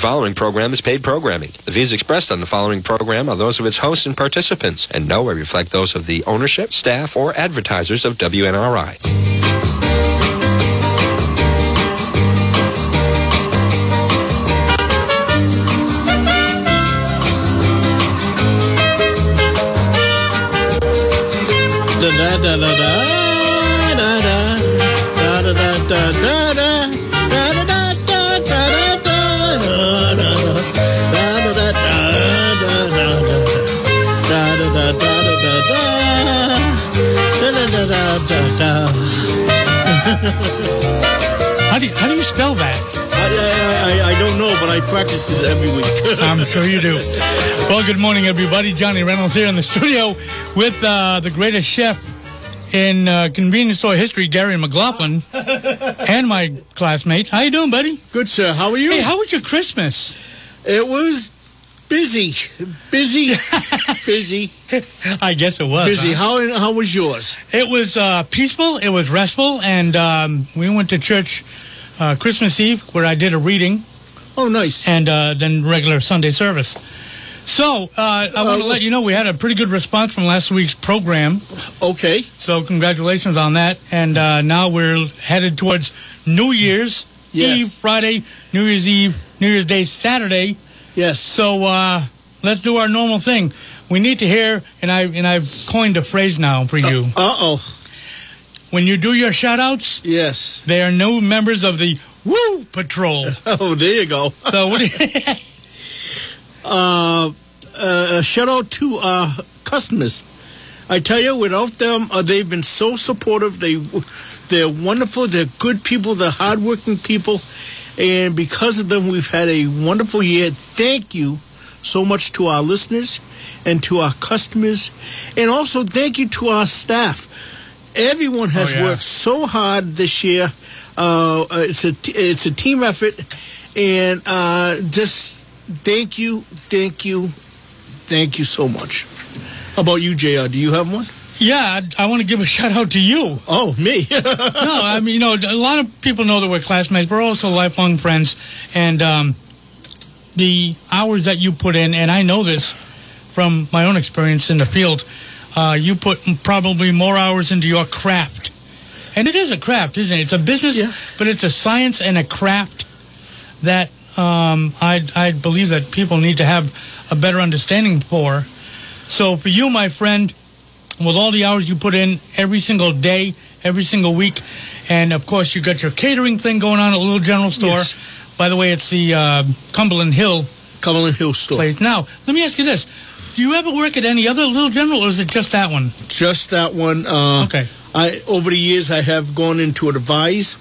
The following program is paid programming. The views expressed on the following program are those of its hosts and participants, and nowhere reflect those of the ownership, staff, or advertisers of WNRI. da da da da do you, how do you spell that? I, I, I don't know, but I practice it every week. I'm sure you do. Well, good morning, everybody. Johnny Reynolds here in the studio with uh, the greatest chef in uh, convenience store history, Gary McLaughlin, and my classmate. How you doing, buddy? Good, sir. How are you? Hey, how was your Christmas? It was busy, busy, busy, I guess it was. busy. huh? How how was yours? It was uh, peaceful. It was restful, and um, we went to church uh, Christmas Eve, where I did a reading, Oh, nice. and uh, then regular Sunday service. So uh, I want to Uh, let you know we had a pretty good response from last week's program. Okay. So congratulations on that. And uh, now we're headed towards New Year's Yes. Eve, Friday, New Year's Eve, New Year's Day, Saturday. Yes. So uh, let's do our normal thing. We need to hear, and I and I've coined a phrase now for you. Uh oh. When you do your shout outs, Yes. they are new members of the Woo Patrol. Oh, there you go. So what do you, uh, uh, shout out to uh, customers. I tell you, without them, uh, they've been so supportive. They, they're wonderful. They're good people. They're hardworking people, and because of them, we've had a wonderful year. Thank you so much to our listeners and to our customers, and also thank you to our staff. Everyone has Oh, yeah. worked so hard this year. Uh, it's a it's a team effort, and uh, just thank you, thank you, thank you so much. How about you, Jr? Do you have one? yeah, I, I want to give a shout out to you. Oh, me. no, I mean, you know, a lot of people know that we're classmates. We're also lifelong friends. And um, the hours that you put in, and I know this from my own experience in the field, uh, you put probably more hours into your craft. And it is a craft, isn't it? It's a business, Yeah. but it's a science and a craft that um, I, I believe that people need to have a better understanding for. So for you, my friend, with all the hours you put in every single day, every single week, and of course you got your catering thing going on at a Little General Store. Yes. By the way, it's the uh, Cumberland Hill Cumberland Hill store. place. Now, let me ask you this: Do you ever work at any other Little General, or is it just that one? Just that one. Uh, Okay. I over the years I have gone into to advise.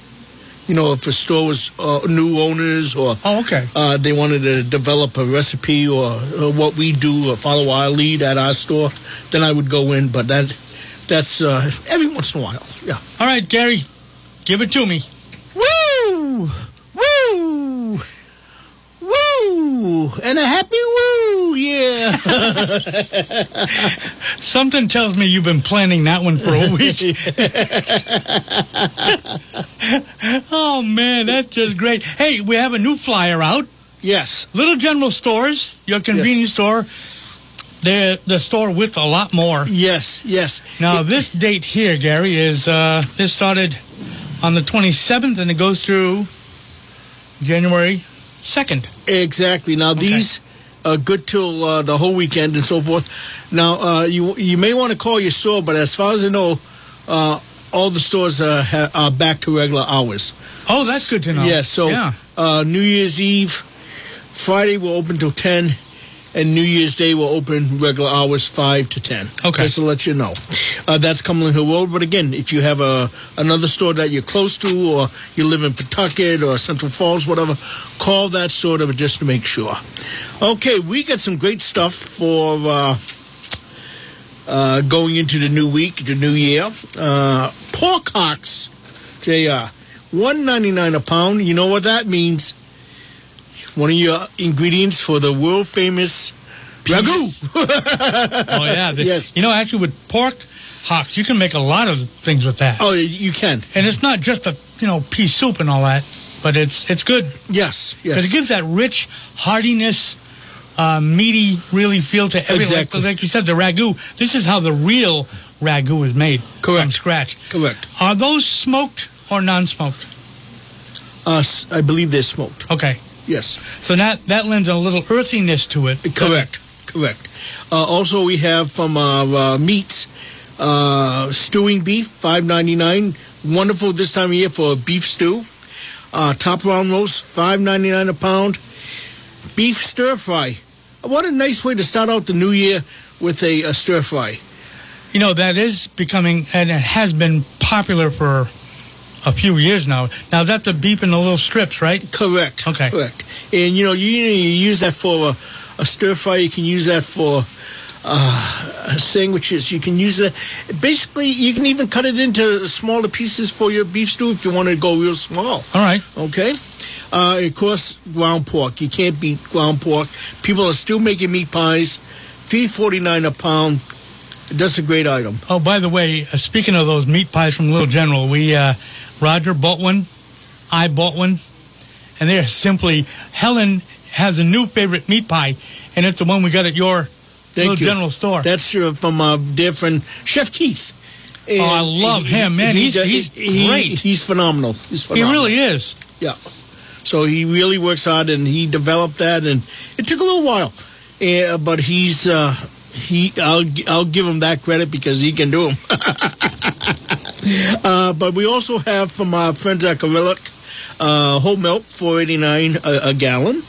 You know, if a store was uh, new owners or Oh, okay. uh, they wanted to develop a recipe or, or what we do or follow our lead at our store, then I would go in. But that that's uh, every once in a while. Yeah. All right, Gary, give it to me. Woo! Woo! Woo! And a happy. Something tells me you've been planning that one for a week. oh man, that's just great. Hey, we have a new flyer out. yes. Little General Stores, your convenience store. They're the store with a lot more. Yes. Yes. Now, this date here, Gary, is uh, this started on the 27th and it goes through January 2nd. Exactly. Now these are good till uh, the whole weekend and so forth. Now uh, you you may want to call your store, but as far as I know, uh, all the stores are, ha- are back to regular hours. Oh, that's good to know. Yeah. So yeah. Uh, New Year's Eve, Friday will open till ten, and New Year's Day will open regular hours five to ten. Okay. Just to let you know, uh, that's Cumberland Hill Road. But again, if you have a another store that you're close to, or you live in Pawtucket or Central Falls, whatever, call that store to, just to make sure. Okay, we got some great stuff for. Uh, uh, going into the new week, the new year, uh, pork hocks, Jr. One ninety nine a pound. You know what that means? One of your ingredients for the world famous ragu. Oh, yeah. The- Yes. You know, actually, with pork hocks, you can make a lot of things with that. oh, you can. And it's not just a, you know, pea soup and all that. but it's it's good Yes, yes. because it gives that rich heartiness, uh, meaty, really feel to every Exactly. like, like you said the ragu. This is how the real ragu is made from Correct. scratch. Correct. Are those smoked or non-smoked? Uh, I believe they're smoked. Okay, Yes. so that that lends a little earthiness to it. Correct. Correct. Uh, also, we have from uh, uh, meats, uh, stewing beef, five ninety nine. Wonderful this time of year for a beef stew. Uh, top round roast, five ninety nine a pound. Beef stir fry. What a nice way to start out the new year with a, a stir fry. You know that is becoming and it has been popular for a few years now. Now that's the beef in the little strips, right? Correct. Okay. Correct. And you know, you, you use that for a, a stir fry. You can use that for uh, sandwiches. You can use that. Basically, you can even cut it into smaller pieces for your beef stew if you want to go real small. All right. Okay. Uh, of course, ground pork. You can't beat ground pork. People are still making meat pies. Three forty nine a pound. That's a great item. Oh, by the way, uh, speaking of those meat pies from Little General, we uh, Roger bought one, I bought one, and they are simply Helen has a new favorite meat pie, and it's the one we got at your Thank Little you. General store. That's uh, from our dear friend Chef Keith. And Oh, I love him, man. He's- does- he's he- great. He's phenomenal. He's he really is. Yeah. So he really works hard, and he developed that, and it took a little while, yeah, but he's uh, he. I'll I'll give him that credit because he can do them. uh, but we also have from our friends at Gorelick, uh, whole milk, four eighty nine a, a gallon.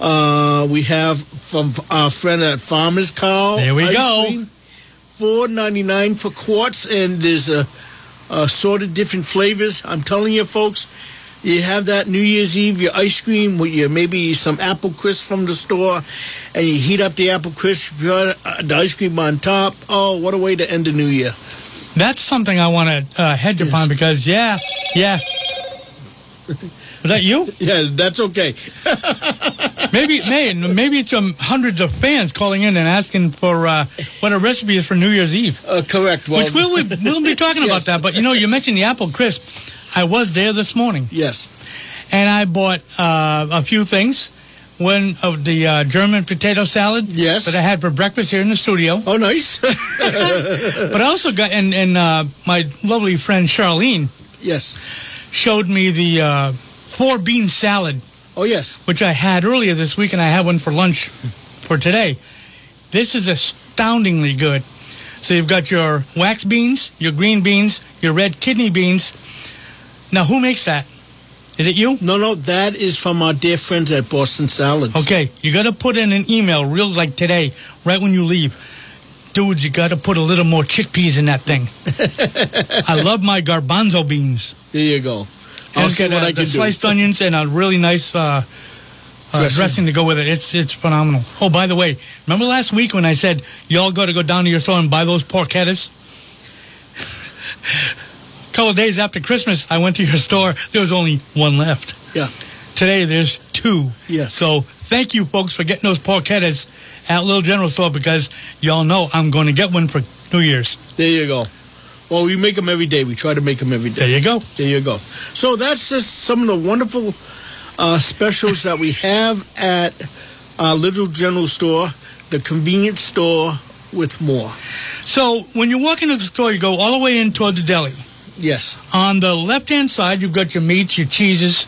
Uh, we have from our friend at Farmers Cow. There we go. Four ninety nine for quarts, and there's a, a sort of different flavors. I'm telling you, folks, you have that New Year's Eve, your ice cream with your maybe some apple crisp from the store, and you heat up the apple crisp, uh, the ice cream on top. Oh, what a way to end the new year! That's something I want to uh, hedge Yes. upon because, yeah, yeah. Is that you? Yeah, that's okay. Maybe, may, maybe it's um, hundreds of fans calling in and asking for uh, what a recipe is for New Year's Eve. Uh, correct. Well, Which we'll, we'll be talking Yes. about that. But you know, you mentioned the apple crisp. I was there this morning, yes. and I bought uh, a few things. One of the uh, German potato salad Yes. that I had for breakfast here in the studio. Oh, nice. But I also got, and, and uh, my lovely friend Charlene yes. showed me the uh, four bean salad, Oh, yes. which I had earlier this week, and I had one for lunch for today. This is astoundingly good. So you've got your wax beans, your green beans, your red kidney beans. Now, who makes that? Is it you? No, no, that is from our dear friends at Boston Salads. Okay, you got to put in an email real like today, right when you leave. Dudes, you got to put a little more chickpeas in that thing. I love my garbanzo beans. There you go. I'll And see get what uh, I the can do. sliced onions and a really nice uh, uh, Dressing. dressing. to go with it. It's it's phenomenal. Oh, by the way, remember last week when I said y'all got to go down to your store and buy those porchettas? a couple of days after Christmas, I went to your store. There was only one left. Yeah. Today there's two. Yes. So thank you folks for getting those porchettas at Little General Store because y'all know I'm going to get one for New Year's. There you go. Well, we make them every day. We try to make them every day. There you go. There you go. So that's just some of the wonderful uh, specials that we have at our Little General Store, the convenience store with more. So when you walk into the store, you go all the way in toward the deli. Yes. On the left hand side, you've got your meats, your cheeses.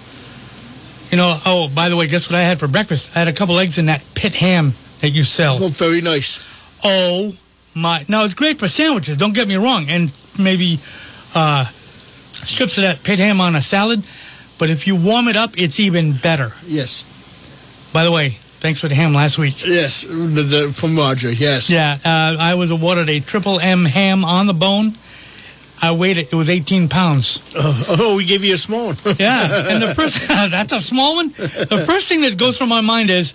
You know, oh, by the way, guess what I had for breakfast? I had a couple eggs in that pit ham that you sell. Oh, very nice. Oh my! Now it's great for sandwiches. Don't get me wrong, and maybe uh, strips of that pit ham on a salad. But if you warm it up, it's even better. Yes. By the way, thanks for the ham last week. Yes. The, the, from Roger. Yes. Yeah, uh, I was awarded a triple M ham on the bone. I weighed it; it was 18 pounds. Uh, oh, we gave you a small one. Yeah, and the first that's a small one. The first thing that goes through my mind is,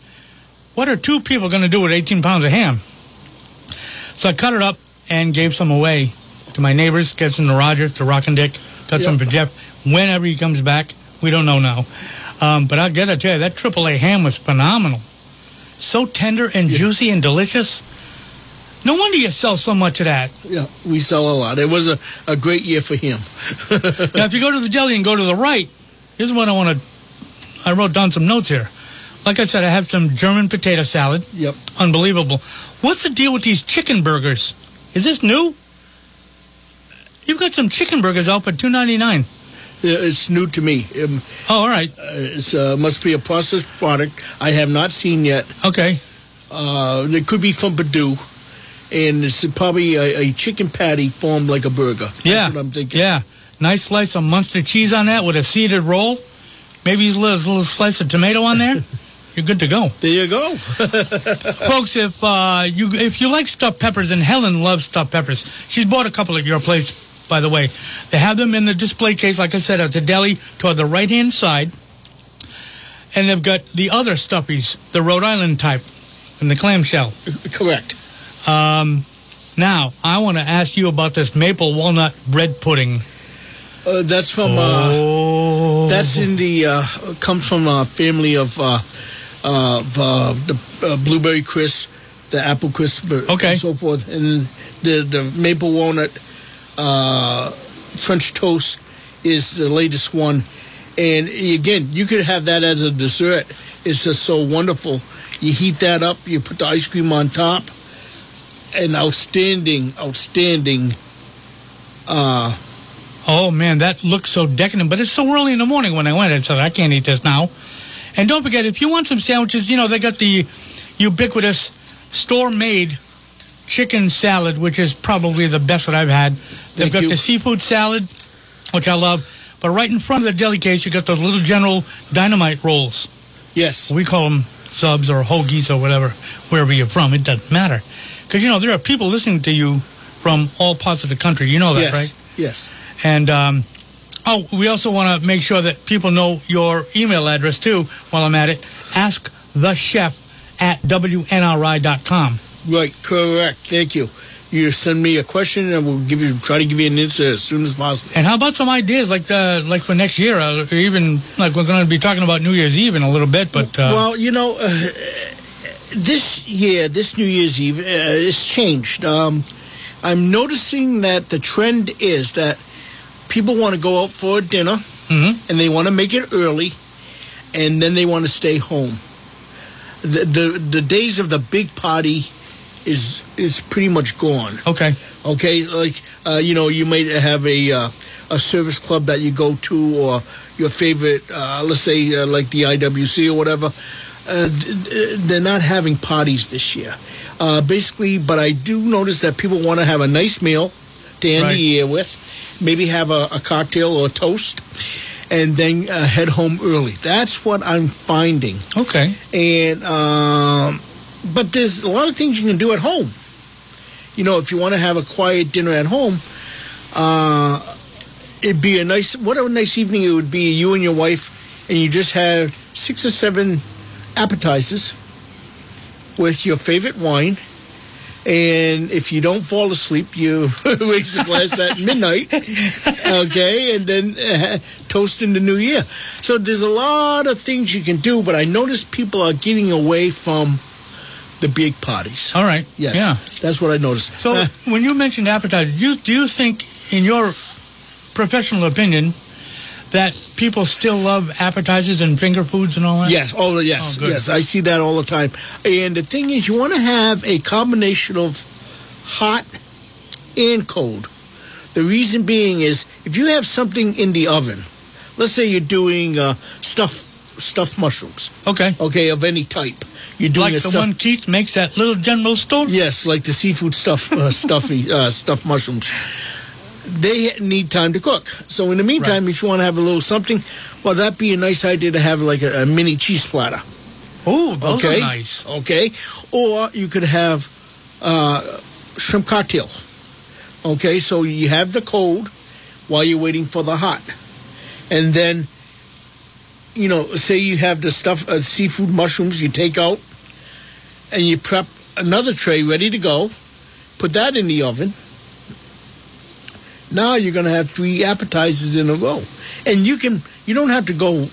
what are two people going to do with 18 pounds of ham? So I cut it up and gave some away to my neighbors. Gave some to Roger, to Rock and Dick. Got some for Jeff. Whenever he comes back, we don't know now. Um, but I gotta tell you, that AAA ham was phenomenal. So tender and juicy and delicious. No wonder you sell so much of that. yeah, we sell a lot. It was a, a great year for him. Now, if you go to the deli and go to the right, here's what I want to I wrote down some notes here. Like I said, I have some German potato salad. Yep. Unbelievable. What's the deal with these chicken burgers? Is this new? You've got some chicken burgers out for two ninety nine. It's new to me. Um, Oh, all right. It uh, must be a processed product I have not seen yet. Okay. Uh, it could be from Perdue, and it's probably a, a chicken patty formed like a burger. That's Yeah. what I'm thinking. Yeah. Nice slice of Munster cheese on that with a seeded roll. Maybe a little, little slice of tomato on there. You're good to go. There you go. Folks, if uh, you if you like stuffed peppers, and Helen loves stuffed peppers, she's bought a couple at your place, by the way. They have them in the display case, like I said, at the deli toward the right hand side. And they've got the other stuffies, the Rhode Island type, and the clamshell. Correct. Um, now, I want to ask you about this maple walnut bread pudding. Uh, that's from. Uh, oh, That's in the uh, comes from a family of uh, uh, of uh, the uh, blueberry crisp, the apple crisp, uh, Okay. and so forth, and the the maple walnut uh, French toast is the latest one. And again, you could have that as a dessert. It's just so wonderful. You heat that up, you put the ice cream on top, and outstanding, outstanding. Uh, Oh man, that looks so decadent, but it's so early in the morning when I went. I said I can't eat this now. And don't forget, if you want some sandwiches, you know they got the ubiquitous store-made chicken salad, which is probably the best that I've had. They've Thank got you. the seafood salad, which I love. But right in front of the deli case, you got those little General Dynamite rolls. yes, We call them subs or hoagies or whatever, wherever you're from. It doesn't matter, because you know there are people listening to you from all parts of the country. You know that, yes, right? yes. And um, oh, we also want to make sure that people know your email address too. While I'm at it, ask the chef at wnri.com. Right, correct. Thank you. You send me a question, and we'll give you try to give you an answer as soon as possible. And how about some ideas like uh, like for next year, uh, or even like we're going to be talking about New Year's Eve in a little bit. But uh, well, you know, uh, this year, this New Year's Eve, uh, it's changed. Um, I'm noticing that the trend is that people want to go out for a dinner, Mhm. and they want to make it early, and then they want to stay home. The, the the days of the big party is is pretty much gone. okay, Okay, like uh, you know, you might have a uh, a service club that you go to, or your favorite, uh, let's say uh, like the IWC or whatever. Uh, they're not having parties this year. Uh, basically, but I do notice that people want to have a nice meal to end Right. the year with, maybe have a, a cocktail or a toast, and then uh, head home early. That's what I'm finding okay, and um, but there's a lot of things you can do at home. You know, if you want to have a quiet dinner at home, uh, it'd be a nice. What a nice evening it would be. You and your wife, and you just have six or seven appetizers with your favorite wine. And if you don't fall asleep, you raise a glass at midnight, okay, and then uh, toast in the new year. So there's a lot of things you can do, but I notice people are getting away from the big parties. all right, Yes, yeah. that's what I noticed. So Uh, when you mentioned appetizer, do you, do you think, in your professional opinion, that people still love appetizers and finger foods and all that? Yes. Oh, yes. Oh, yes. I see that all the time. And the thing is, you want to have a combination of hot and cold. The reason being is if you have something in the oven, let's say you're doing uh, stuffed stuffed mushrooms, Okay. okay, of any type. You're doing Like a the stuff- one Keith makes that Little General Store? Yes, like the seafood stuff, uh, stuffy uh, stuffed mushrooms. They need time to cook. So in the meantime, if you want to have a little something, well, that'd be a nice idea to have like a, a mini cheese platter. Oh, those okay, are nice. Okay, or you could have uh, shrimp cocktail. Okay, so you have the cold while you're waiting for the hot, and then you know, say you have the stuff, uh, seafood mushrooms, you take out, and you prep another tray ready to go. Put that in the oven. Now you're going to have three appetizers in a row, and you can. You don't have to go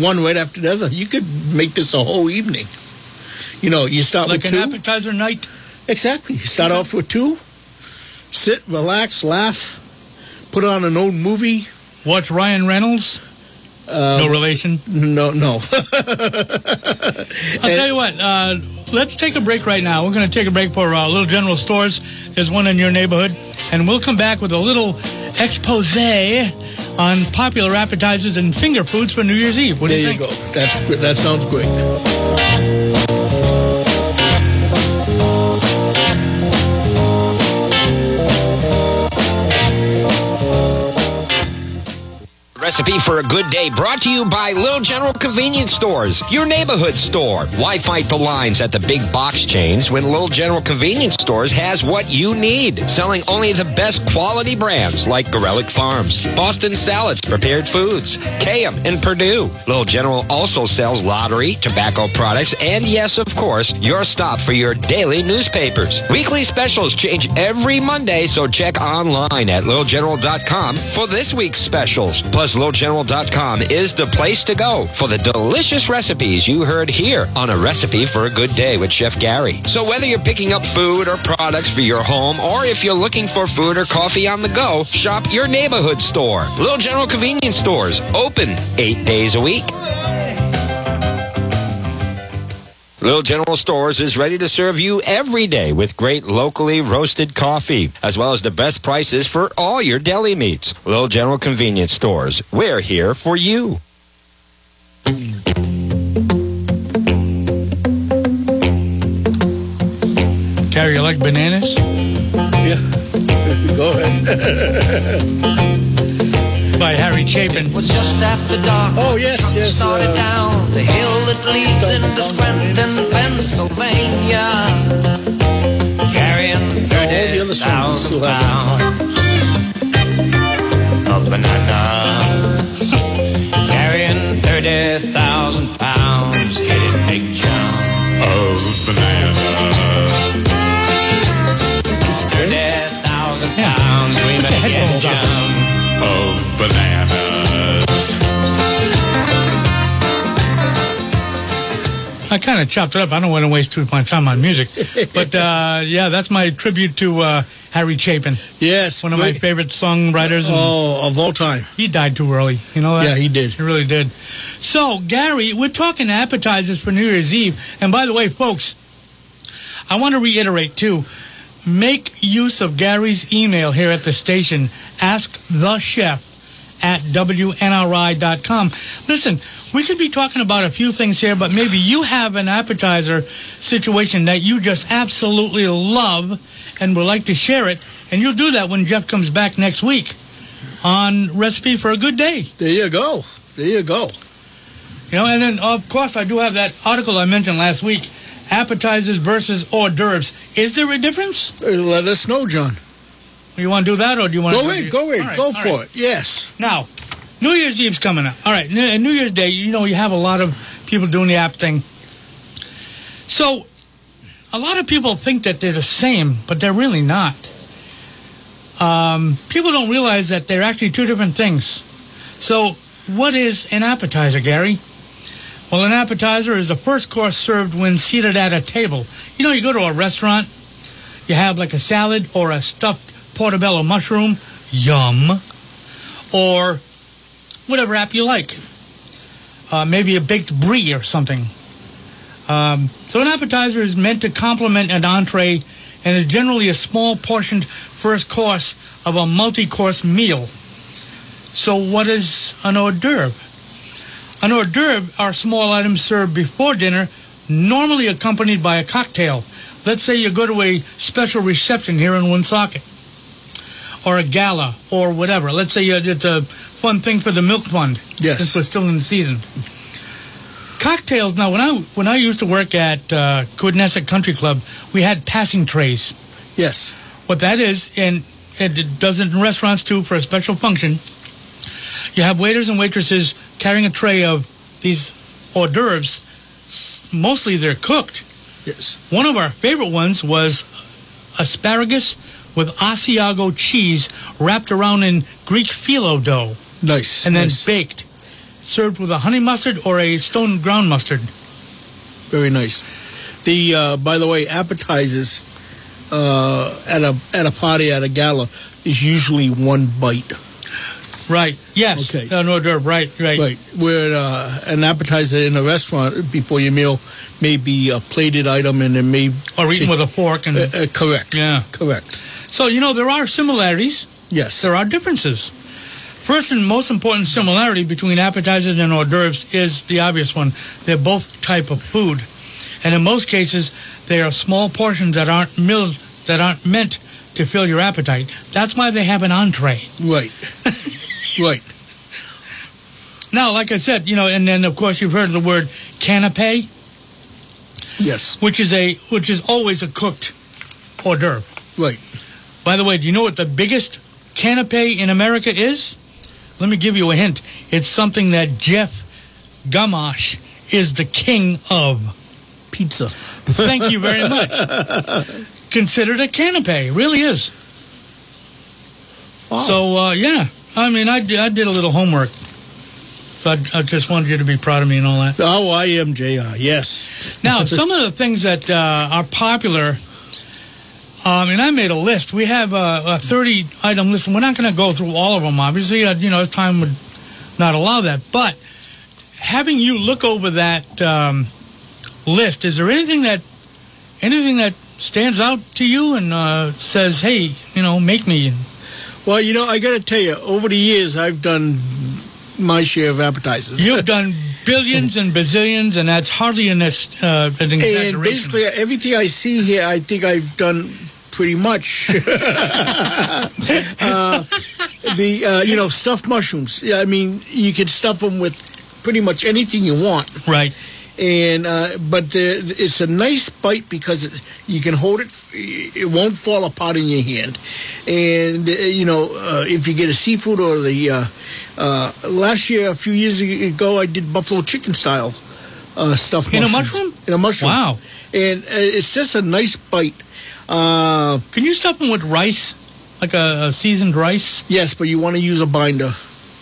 one right after the other. You could make this a whole evening. You know, you start with Like with an two. appetizer night? Exactly. You start off with two. Sit, relax, laugh, put on an old movie. Watch Ryan Reynolds? Uh, no relation. No, no. I'll tell you what. Uh, let's take a break right now. We're going to take a break for uh, Little General Stores. There's one in your neighborhood, and we'll come back with a little expose on popular appetizers and finger foods for New Year's Eve. What do there you you go. That's that sounds great. Recipe for a good day brought to you by Little General Convenience Stores, your neighborhood store. Why fight the lines at the big box chains when Little General Convenience Stores has what you need? Selling only the best quality brands like Gorelick Farms, Boston Salads, Prepared Foods, Kayem, and Perdue. Little General also sells lottery, tobacco products, and yes, of course, your stop for your daily newspapers. Weekly specials change every Monday, so check online at littlegeneral.com for this week's specials. Plus, littlegeneral.com is the place to go for the delicious recipes you heard here on A Recipe for a Good Day with Chef Gary. So whether you're picking up food or products for your home, or if you're looking for food or coffee on the go, shop your neighborhood store. Little General Convenience Stores, open eight days a week. Little General Stores is ready to serve you every day with great locally roasted coffee, as well as the best prices for all your deli meats. Little General Convenience Stores, we're here for you. Gary, you like bananas? Yeah. go ahead. By Harry Chapin. was just after dark. Oh, yes, yes, Started uh, down the hill that leads into Scranton, Pennsylvania. Carrying all the other songs we still have of bananas. Carrying 30,000 pounds. Hit it, Big John. Of bananas. 30,000 pounds. Dreaming again, headphones on. John. Bananas. I kind of chopped it up. I don't want to waste too much time on music. But uh, yeah, that's my tribute to uh, Harry Chapin, Yes. one of my favorite songwriters. Oh, of all time. He died too early. You know that? Yeah, he did. He really did. So, Gary, we're talking appetizers for New Year's Eve. And by the way, folks, I want to reiterate too. Make use of Gary's email here at the station. Ask the chef at WNRI.com. Listen, we could be talking about a few things here, but maybe you have an appetizer situation that you just absolutely love and would like to share it. And you'll do that when Jeff comes back next week on Recipe for a Good Day. There you go. There you go. You know, and then of course I do have that article I mentioned last week, appetizers versus hors d'oeuvres. Is there a difference? Uh, Let us know, John. You want to do that, or do you want Go to in, go in, right, go for right. it. Yes. Now, New Year's Eve's coming up. All right, New New Year's Day. You know, you have a lot of people doing the app thing. So, a lot of people think that they're the same, but they're really not. Um, people don't realize that they're actually two different things. So, what is an appetizer, Gary? Well, an appetizer is the first course served when seated at a table. You know, you go to a restaurant, you have like a salad or a stuffed portobello mushroom, yum, or whatever app you like. Uh, maybe a baked brie or something. Um, so an appetizer is meant to complement an entree and is generally a small portioned first course of a multi-course meal. So what is an hors d'oeuvre? An hors d'oeuvre are small items served before dinner, normally accompanied by a cocktail. Let's say you go to a special reception here in Woonsocket, or a gala, or whatever. Let's say it's a fun thing for the Milk Fund, Yes. since we're still in the season. Cocktails. Now, when I when I used to work at uh, Quidnessett Country Club, we had passing trays. Yes. What that is, and it does it in restaurants too for a special function. You have waiters and waitresses carrying a tray of these hors d'oeuvres. Mostly they're cooked. Yes. One of our favorite ones was asparagus with Asiago cheese wrapped around in Greek phyllo dough Nice. and then nice. baked, served with a honey mustard or a stone ground mustard. Very nice. The uh, by the way, appetizers uh, at a at a party at a gala is usually one bite. Right. Yes. Okay. An hors d'oeuvre. Right. Right. Right, where uh, an appetizer in a restaurant before your meal may be a plated item and it may. Or eaten with a fork and. Uh, uh, correct. yeah. Correct. So you know there are similarities. Yes. There are differences. First and most important similarity between appetizers and hors d'oeuvres is the obvious one. They're both type of food, and in most cases, they are small portions that aren't milled, that aren't meant to fill your appetite. That's why they have an entree. Right. right. Now, like I said, you know, and then of course you've heard the word canapé, Yes. which is a which is always a cooked hors d'oeuvre. Right. By the way, do you know what the biggest canapé in America is? Let me give you a hint. It's something that Jeff Gamache is the king of. Pizza. Thank you very much. Considered a canapé, really is. Wow. So uh, yeah, I mean, I, did- I did a little homework. So I, I just wanted you to be proud of me and all that. Oh, I am JR. Yes. Now, some of the things that uh, are popular, um, and I made a list. We have a, a 30 item list, and we're not going to go through all of them, obviously. Uh, you know, time would not allow that. But having you look over that um, list, is there anything that anything that stands out to you and uh, says, "Hey, you know, make me"? Well, you know, I got to tell you, over the years, I've done my share of appetizers. You've done billions and bazillions, and that's hardly an, uh, an exaggeration. and basically, everything I see here, I think I've done pretty much. uh, the uh, you know stuffed mushrooms. I mean, you can stuff them with pretty much anything you want. right. and uh, but the, it's a nice bite because it, you can hold it; it won't fall apart in your hand. And uh, you know, uh, if you get a seafood or the uh, uh, last year, a few years ago, I did buffalo chicken style uh, stuffed In a mushroom? In a mushroom. Wow. And uh, it's just a nice bite. Uh, Can you stuff them with rice, like a, a seasoned rice? yes, but you want to use a binder.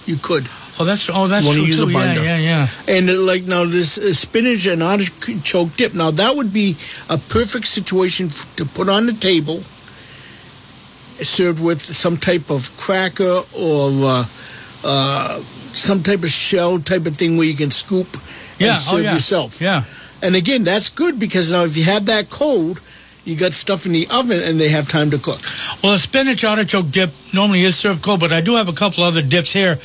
You could. Oh, that's oh, that's you Wanna use a too. Yeah, binder. yeah, yeah. And uh, like now, this uh, spinach and artichoke dip. Now that would be a perfect situation f- to put on the table, served with some type of cracker or uh, uh, some type of shell type of thing where you can scoop Yeah, and oh, serve yeah. yourself. Yeah. And again, that's good because now if you have that cold, you got stuff in the oven and they have time to cook. Well, a spinach artichoke dip normally is served cold, but I do have a couple other dips here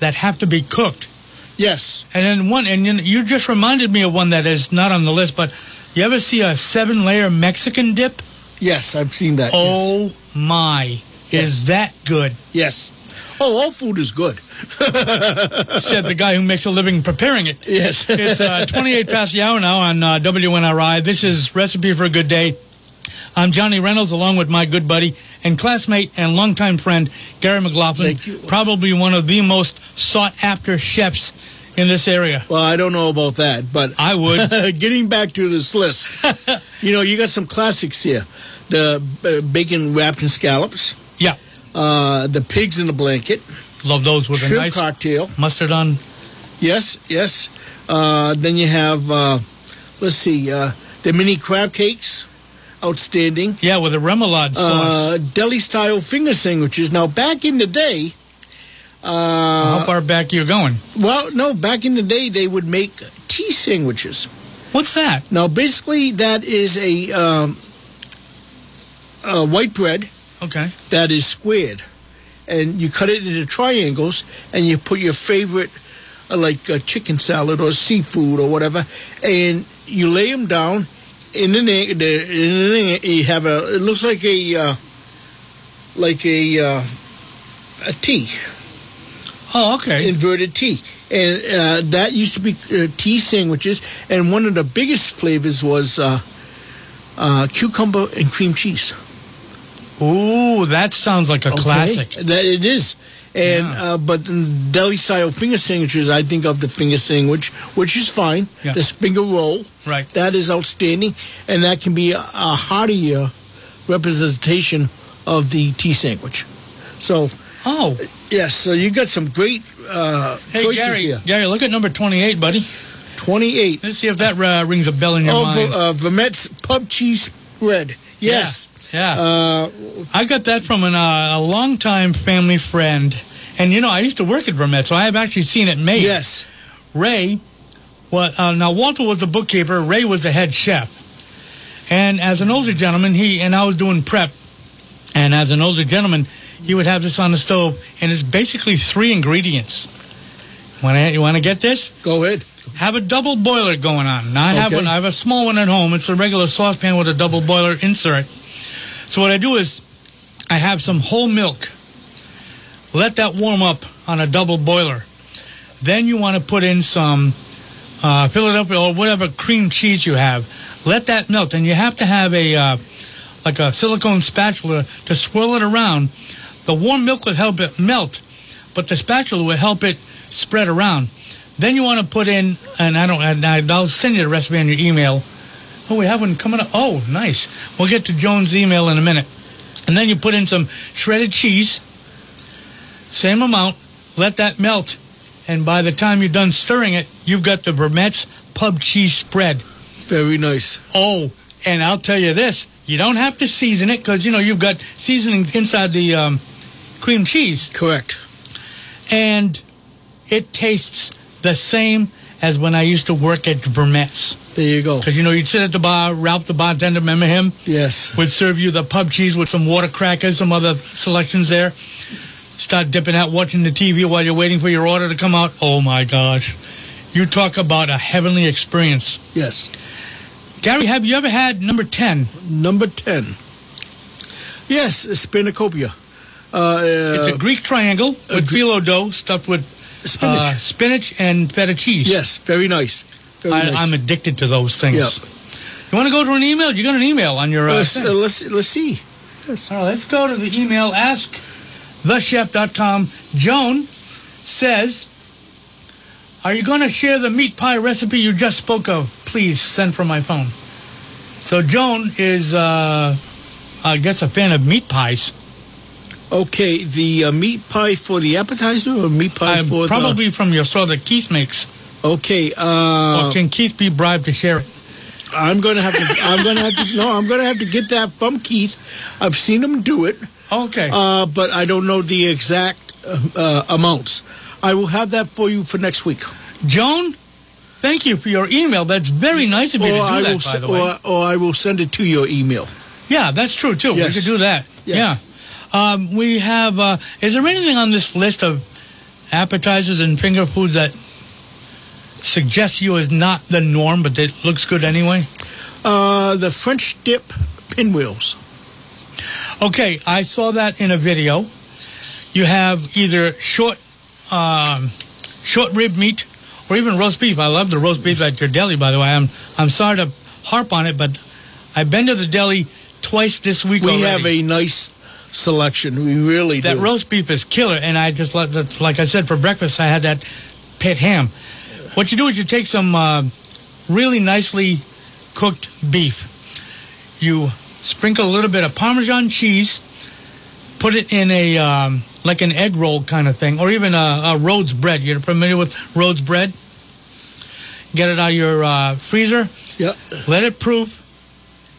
that have to be cooked. Yes. And then one, and you, you just reminded me of one that is not on the list, but you ever see a seven-layer Mexican dip? Yes, I've seen that. Oh my, is that good? Yes. yes. Oh, all food is good. Said the guy who makes a living preparing it. Yes. It's uh, 28 past the hour now on uh, WNRI. This is Recipe for a Good Day. I'm Johnny Reynolds, along with my good buddy and classmate and longtime friend, Gary McLaughlin. Thank you. Probably one of the most sought after chefs in this area. Well, I don't know about that, but I would. getting back to this list, you know, you got some classics here: the uh, bacon wrapped in scallops, Yeah, uh, the pigs in the blanket, love those with a shrimp nice cocktail. mustard on. Yes, yes. Uh, then you have, uh, let's see, uh, the mini crab cakes, outstanding. Yeah, with a remoulade sauce. Uh, deli style finger sandwiches. Now, back in the day, How uh, far back you're going? well, no, back in the day they would make tea sandwiches. What's that? Now, basically, that is a, um, a white bread Okay. that is squared, and you cut it into triangles, and you put your favorite, uh, like uh, chicken salad or seafood or whatever, and you lay them down in the, na- the in the you have a it looks like a uh, like a uh, a T Oh, okay. inverted T. And uh, that used to be uh, tea sandwiches, and one of the biggest flavors was uh, uh, cucumber and cream cheese. Ooh, that sounds like a Okay? classic. That it is. And Yeah. uh, but deli style finger sandwiches, I think of the finger sandwich, which is fine. Yeah. The finger roll, Right. that is outstanding, and that can be a, a heartier representation of the tea sandwich. So Oh, yes, so you got some great uh, hey choices Gary, here. Gary, look at number 28, buddy. Twenty-eight. Let's see if that uh, rings a bell in your Oh, mind. uh, Vermette's pub cheese spread. Yes. Yeah. Uh, I got that from an, uh, a longtime family friend And you know, I used to work at Vermette, so I have actually seen it made. Yes. Ray, what? Uh, now Walter was the bookkeeper. Ray was the head chef. And as an older gentleman, he and I was doing prep. And as an older gentleman, he would have this on the stove, and it's basically three ingredients. Want you want to get this? Go ahead. Have a double boiler going on. Now I have one. I have a small one at home. It's a regular saucepan with a double boiler insert. So what I do is, I have some whole milk. Let that warm up on a double boiler. Then you want to put in some uh, Philadelphia or whatever cream cheese you have. Let that melt, and you have to have a uh, like a silicone spatula to swirl it around. The warm milk will help it melt, but the spatula will help it spread around. Then you want to put in, and I don't, and I'll send you the recipe on your email. Oh, we have one coming up. Oh, nice. We'll get to Joan's email in a minute. And then you put in some shredded cheese, same amount, let that melt. And by the time you're done stirring it, you've got the Vermet's pub cheese spread. Very nice. Oh, and I'll tell you this: you don't have to season it because you know you've got seasoning inside the um, cream cheese, Correct. and it tastes the same as when I used to work at Vermet's. There you go. Because you know you'd sit at the bar, Ralph the bartender, remember him? Yes. Would serve you the pub cheese with some water crackers, some other selections there. Start dipping out, watching the TV while you're waiting for your order to come out. Oh my gosh, you talk about a heavenly experience. Yes. Gary, have you ever had number ten? Number 10. Yes, spanakopita. Uh, It's uh, a Greek triangle with gr- phyllo dough stuffed with spinach. uh, spinach and feta cheese. yes, very nice. Very I, nice. I'm addicted to those things. Yeah. You want to go to an email? You got an email on your. Uh, let's, uh, let's, let's see. All right, let's go to the email askthechef.com. Joan says, Are you going to share the meat pie recipe you just spoke of? Please send from my phone. So, Joan is, uh, I guess, a fan of meat pies. Okay, the uh, meat pie for the appetizer or meat pie Uh, for probably from your store that Keith makes. Okay, uh, or can Keith be bribed to share it? I'm gonna have to. I'm gonna have to. No, I'm gonna have to get that from Keith. I've seen him do it, Okay. uh, but I don't know the exact uh, uh, amounts. I will have that for you for next week. Joan, thank you for your email. That's very nice of you to do I that, will, by the way. or, or I will send it to your email. Yeah, that's true too. Yes. We could do that. Yes. Yeah. Um, we have. Uh, is there anything on this list of appetizers and finger foods that suggests you is not the norm, but that looks good anyway? Uh, the French dip pinwheels. Okay, I saw that in a video. You have either short, um, short rib meat, or even roast beef. I love the roast beef at your deli, by the way. I'm I'm sorry to harp on it, but I've been to the deli twice this week We already. have a nice selection. We really That do. That roast beef is killer, and I just let like I said for breakfast, I had that pit ham. What you do is you take some uh, really nicely cooked beef, you sprinkle a little bit of Parmesan cheese, put it in a um, like an egg roll kind of thing, or even a, a Rhodes bread. You're familiar with Rhodes bread? Get it out of your uh, freezer. Yep. Let it proof.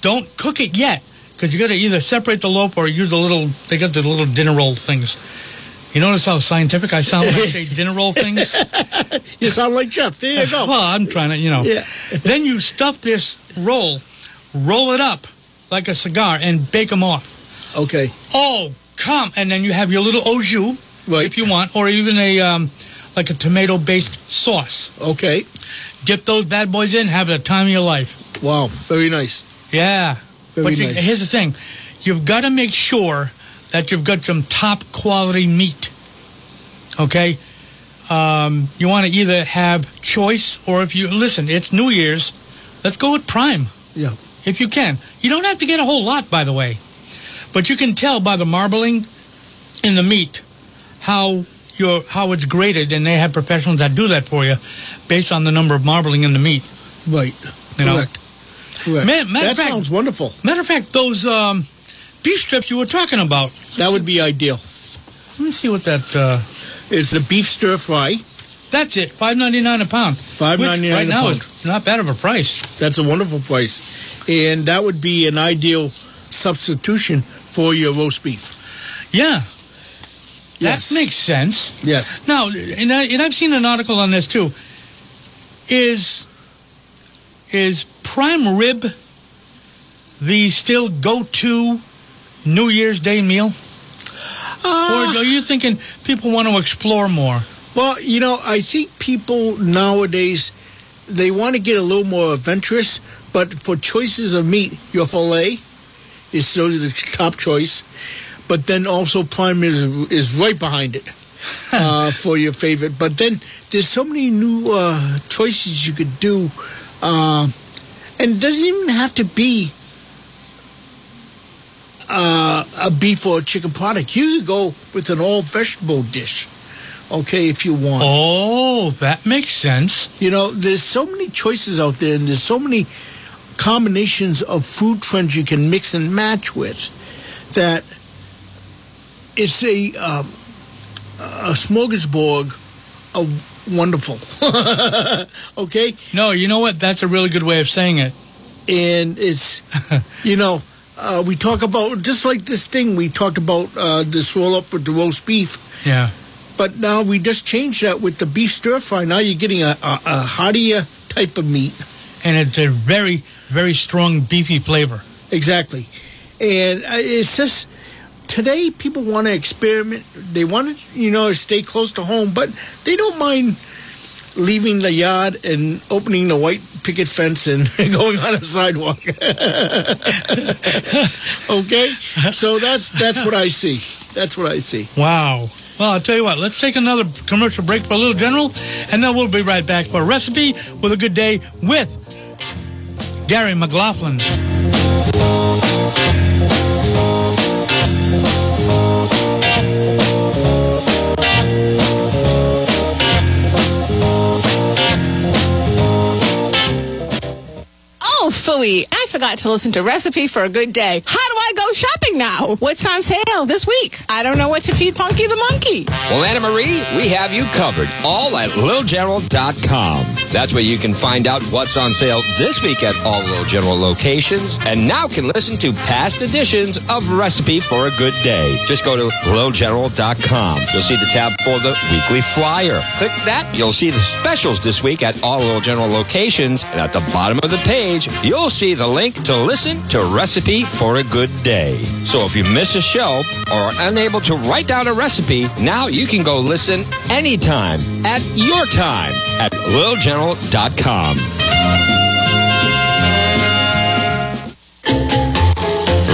Don't cook it yet, because you got to either separate the loaf or use the little. They got the little dinner roll things. You notice how scientific I sound when I say dinner roll things? You sound like Jeff. There you go. Well, I'm trying to, you know. Yeah. then you stuff this roll, roll it up like a cigar, and bake them off. Okay. Oh, come! And then you have your little au jus, Right. if you want, or even a um, like a tomato-based sauce. Okay. Dip those bad boys in, have the time of your life. Wow. Very nice. Yeah. Very but you, nice. here's the thing: you've got to make sure that you've got some top quality meat. Okay. Um, you want to either have choice, or if you listen, it's New Year's. Let's go with prime. Yeah. if you can. You don't have to get a whole lot, by the way, but you can tell by the marbling in the meat how your how it's graded, and they have professionals that do that for you, based on the number of marbling in the meat. Right. You know. Correct. Ma- that fact- sounds wonderful. Matter of fact, those um, beef strips you were talking about. That would be ideal. Let me see what that. Uh, It's the beef stir fry. that's it, five ninety nine a pound. Five ninety nine right a now pound. is not bad of a price. That's a wonderful price, and that would be an ideal substitution for your roast beef. Yeah. Yes. That makes sense. Yes. Now, and, I, and I've seen an article on this too. Is is prime rib the still go-to New Year's Day meal, Uh, or are you thinking people want to explore more? Well, you know, I think people nowadays they want to get a little more adventurous, but for choices of meat, your filet is still the top choice. But then also prime is is right behind it uh, for your favorite. But then there's so many new uh, choices you could do, uh, and it doesn't even have to be uh, a beef or a chicken product. You could go with an all vegetable dish, okay, if you want. Oh, that makes sense. You know, there's so many choices out there, and there's so many combinations of food trends you can mix and match with that it's a um, a smorgasbord of wonderful. okay, No, you know what? That's a really good way of saying it. and it's you know uh, we talk about just like this thing we talked about uh, this roll up with the roast beef. Yeah. But now we just changed that with the beef stir fry. Now you're getting a, a, a heartier type of meat. And it's a very, very strong beefy flavor. Exactly. And uh, it's just today people want to experiment. They want to, you know, stay close to home, but they don't mind leaving the yard and opening the white picket fence and going on a sidewalk. okay? So that's that's what I see. That's what I see. Wow. Well, I'll tell you what, let's take another commercial break for a little general, and then we'll be right back for a recipe with a good day with Gary McLaughlin. Oh, forgot to listen to Recipe for a Good Day. How do I go shopping now? What's on sale this week? I don't know what to feed Punky the monkey. Well, Anna Marie, we have you covered. All at littlegeneral.com. That's where you can find out what's on sale this week at all Little General locations. And now can listen to past editions of Recipe for a Good Day. Just go to littlegeneral.com. You'll see the tab for the weekly flyer. Click that. You'll see the specials this week at all Little General locations. And at the bottom of the page, you'll see the link to listen to Recipe for a Good Day. So if you miss a show or are unable to write down a recipe, now you can go listen anytime at your time at littlegeneral.com.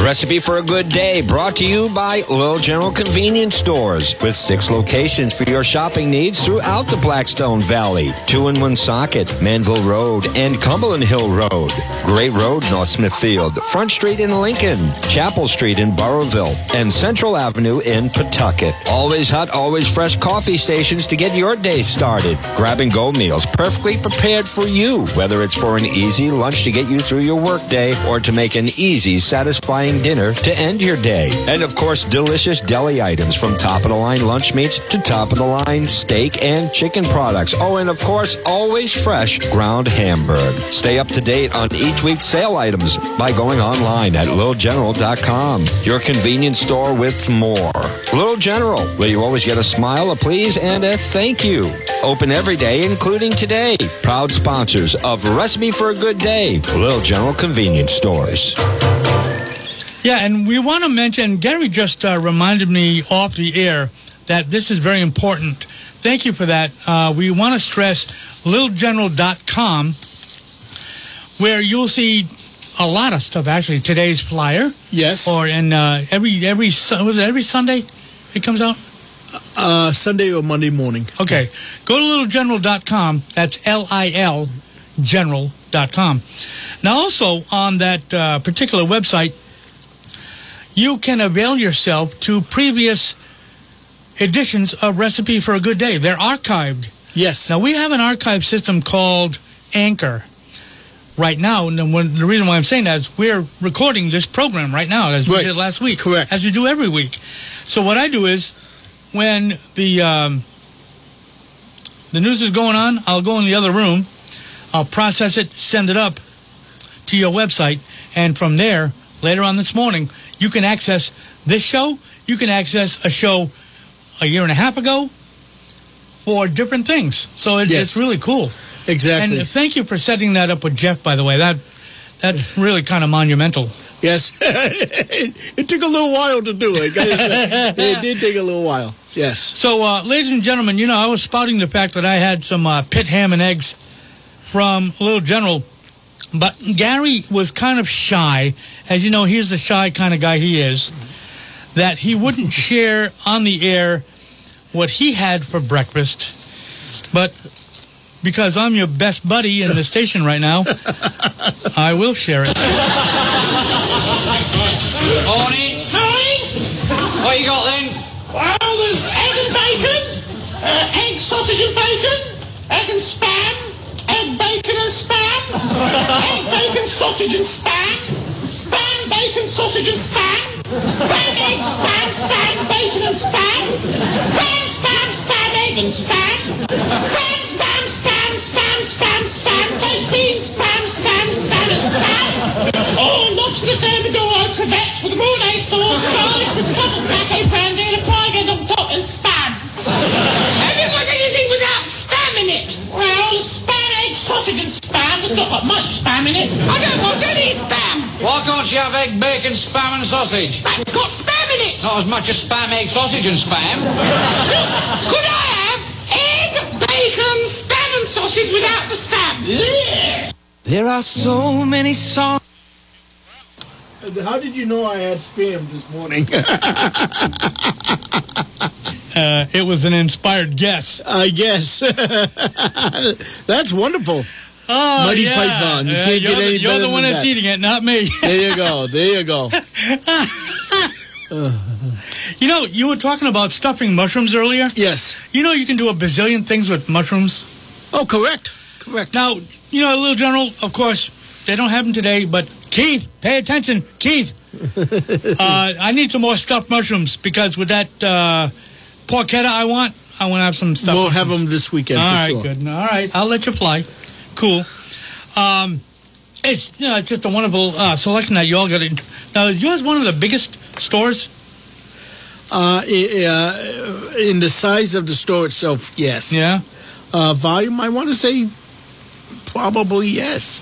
Recipe for a Good Day brought to you by Little General Convenience Stores with six locations for your shopping needs throughout the Blackstone Valley. Two in Woonsocket, Manville Road, and Cumberland Hill Road. Great Road, North Smithfield, Front Street in Lincoln, Chapel Street in Burrillville, and Central Avenue in Pawtucket. Always hot, always fresh coffee stations to get your day started. Grab and go meals perfectly prepared for you, whether it's for an easy lunch to get you through your workday or to make an easy, satisfying dinner to end your day. And of course, delicious deli items from top of the line lunch meats to top of the line steak and chicken products. Oh, and of course, always fresh ground hamburg. Stay up to date on each week's sale items by going online at littlegeneral.com. Your convenience store with more. Little General, where you always get a smile, a please, and a thank you. Open every day, including today. Proud sponsors of Recipe for a Good Day, Little General Convenience Stores. Yeah, and we want to mention, Gary just uh, reminded me off the air that this is very important. Thank you for that. Uh, we want to stress littlegeneral.com, where you'll see a lot of stuff, actually. Today's flyer, Yes. or in uh, every, every, was it every Sunday it comes out? uh, Sunday or Monday morning. Okay. Go to littlegeneral.com. That's L I L general.com. Now, also on that uh, particular website, you can avail yourself to previous editions of Recipe for a Good Day. They're archived. Yes. Now, we have an archive system called Anchor right now. And the, the reason why I'm saying that is we're recording this program right now, as we Right. did last week. Correct. As we do every week. So, what I do is when the um, the news is going on, I'll go in the other room, I'll process it, send it up to your website, and from there, later on this morning, you can access this show. You can access a show a year and a half ago for different things. So it, Yes. it's really cool. Exactly. And thank you for setting that up with Jeff, by the way. That That's really kind of monumental. yes. it took a little while to do it. it did take a little while. Yes. So, uh, ladies and gentlemen, you know, I was spouting the fact that I had some uh, pit ham and eggs from Little General, but Gary was kind of shy. As you know, he's the shy kind of guy he is, that he wouldn't share on the air what he had for breakfast. But because I'm your best buddy in the station right now, I will share it. Morning. Morning. What you got then? Well, there's egg and bacon, uh, egg, sausage and bacon, egg and spam, egg, bacon and spam, egg, bacon, sausage and spam, spam, bacon, sausage and spam, spam, egg, spam, spam, bacon and spam, spam, spam, spam, egg and spam, spam, spam, spam, spam, spam, spam, baked beans, spam, spam, spam and spam. Oh, lobster thermidor crevettes with Mornay sauce, garnished with truffle pate brandy and a fried egg and pot and spam. Have sausage and spam. There's not got much spam in it. I don't want any spam. Why can't you have egg, bacon, spam and sausage? That's got spam in it. Not as much as spam, egg, sausage and spam. Could I have egg, bacon, spam and sausage without the spam? Yeah. There are so many songs. How did you know I had spam this morning? Uh, it was an inspired guess. I guess. That's wonderful. Oh, Monty yeah. Python. You Uh, can't get the, any You're better the one that's that. eating it, not me. There you go. There you go. you know, you were talking about stuffing mushrooms earlier. Yes. You know, you can do a bazillion things with mushrooms. Oh, correct. Correct. Now, you know, a Little General, of course, they don't have them today, but Keith, pay attention. Keith, uh, I need some more stuffed mushrooms because with that uh, porchetta I want, I want to have some stuff. We'll have them this weekend All right, sure. good. All right, I'll let you fly. Cool. Um, it's you know it's just a wonderful uh, selection that you all got. In. Now, is yours one of the biggest stores? Uh, uh, in the size of the store itself, yes. Yeah. Uh, volume, I want to say probably yes.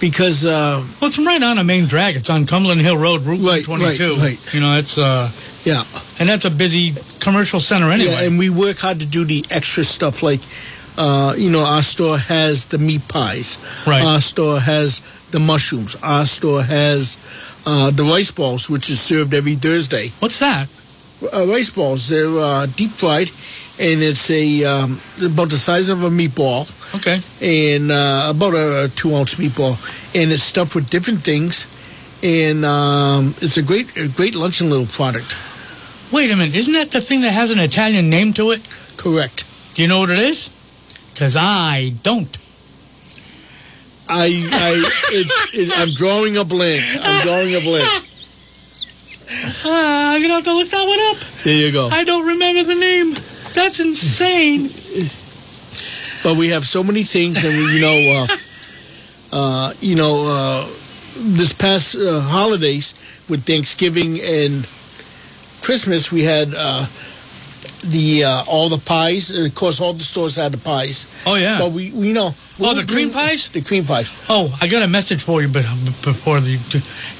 Because, uh, Well, it's right on a main drag. It's on Cumberland Hill Road, Route Right, 122. right, right. You know, it's uh, yeah. And that's a busy commercial center anyway. Yeah, and we work hard to do the extra stuff like, uh, you know, our store has the meat pies. Right. Our store has the mushrooms. Our store has uh, the rice balls, which is served every Thursday. What's that? Uh, rice balls, they're uh, deep fried, and it's a um, about the size of a meatball. Okay. and uh, about a, two ounce meatball, and it's stuffed with different things, and um, it's a great a great lunch and little product. Wait a minute. Isn't that the thing that has an Italian name to it? Correct. Do you know what it is? Because I don't. I I it's it, I'm drawing a blank. I'm drawing a blank. Uh, I'm gonna have to look that one up. There you go. I don't remember the name. That's insane. But we have so many things, and we, you know, uh, uh, you know, uh, this past uh, holidays with Thanksgiving and Christmas, we had uh, the uh, all the pies. And of course, all the stores had the pies. Oh yeah. But we, we know. Oh, the cream pies? The cream pies. Oh, I got a message for you, but before the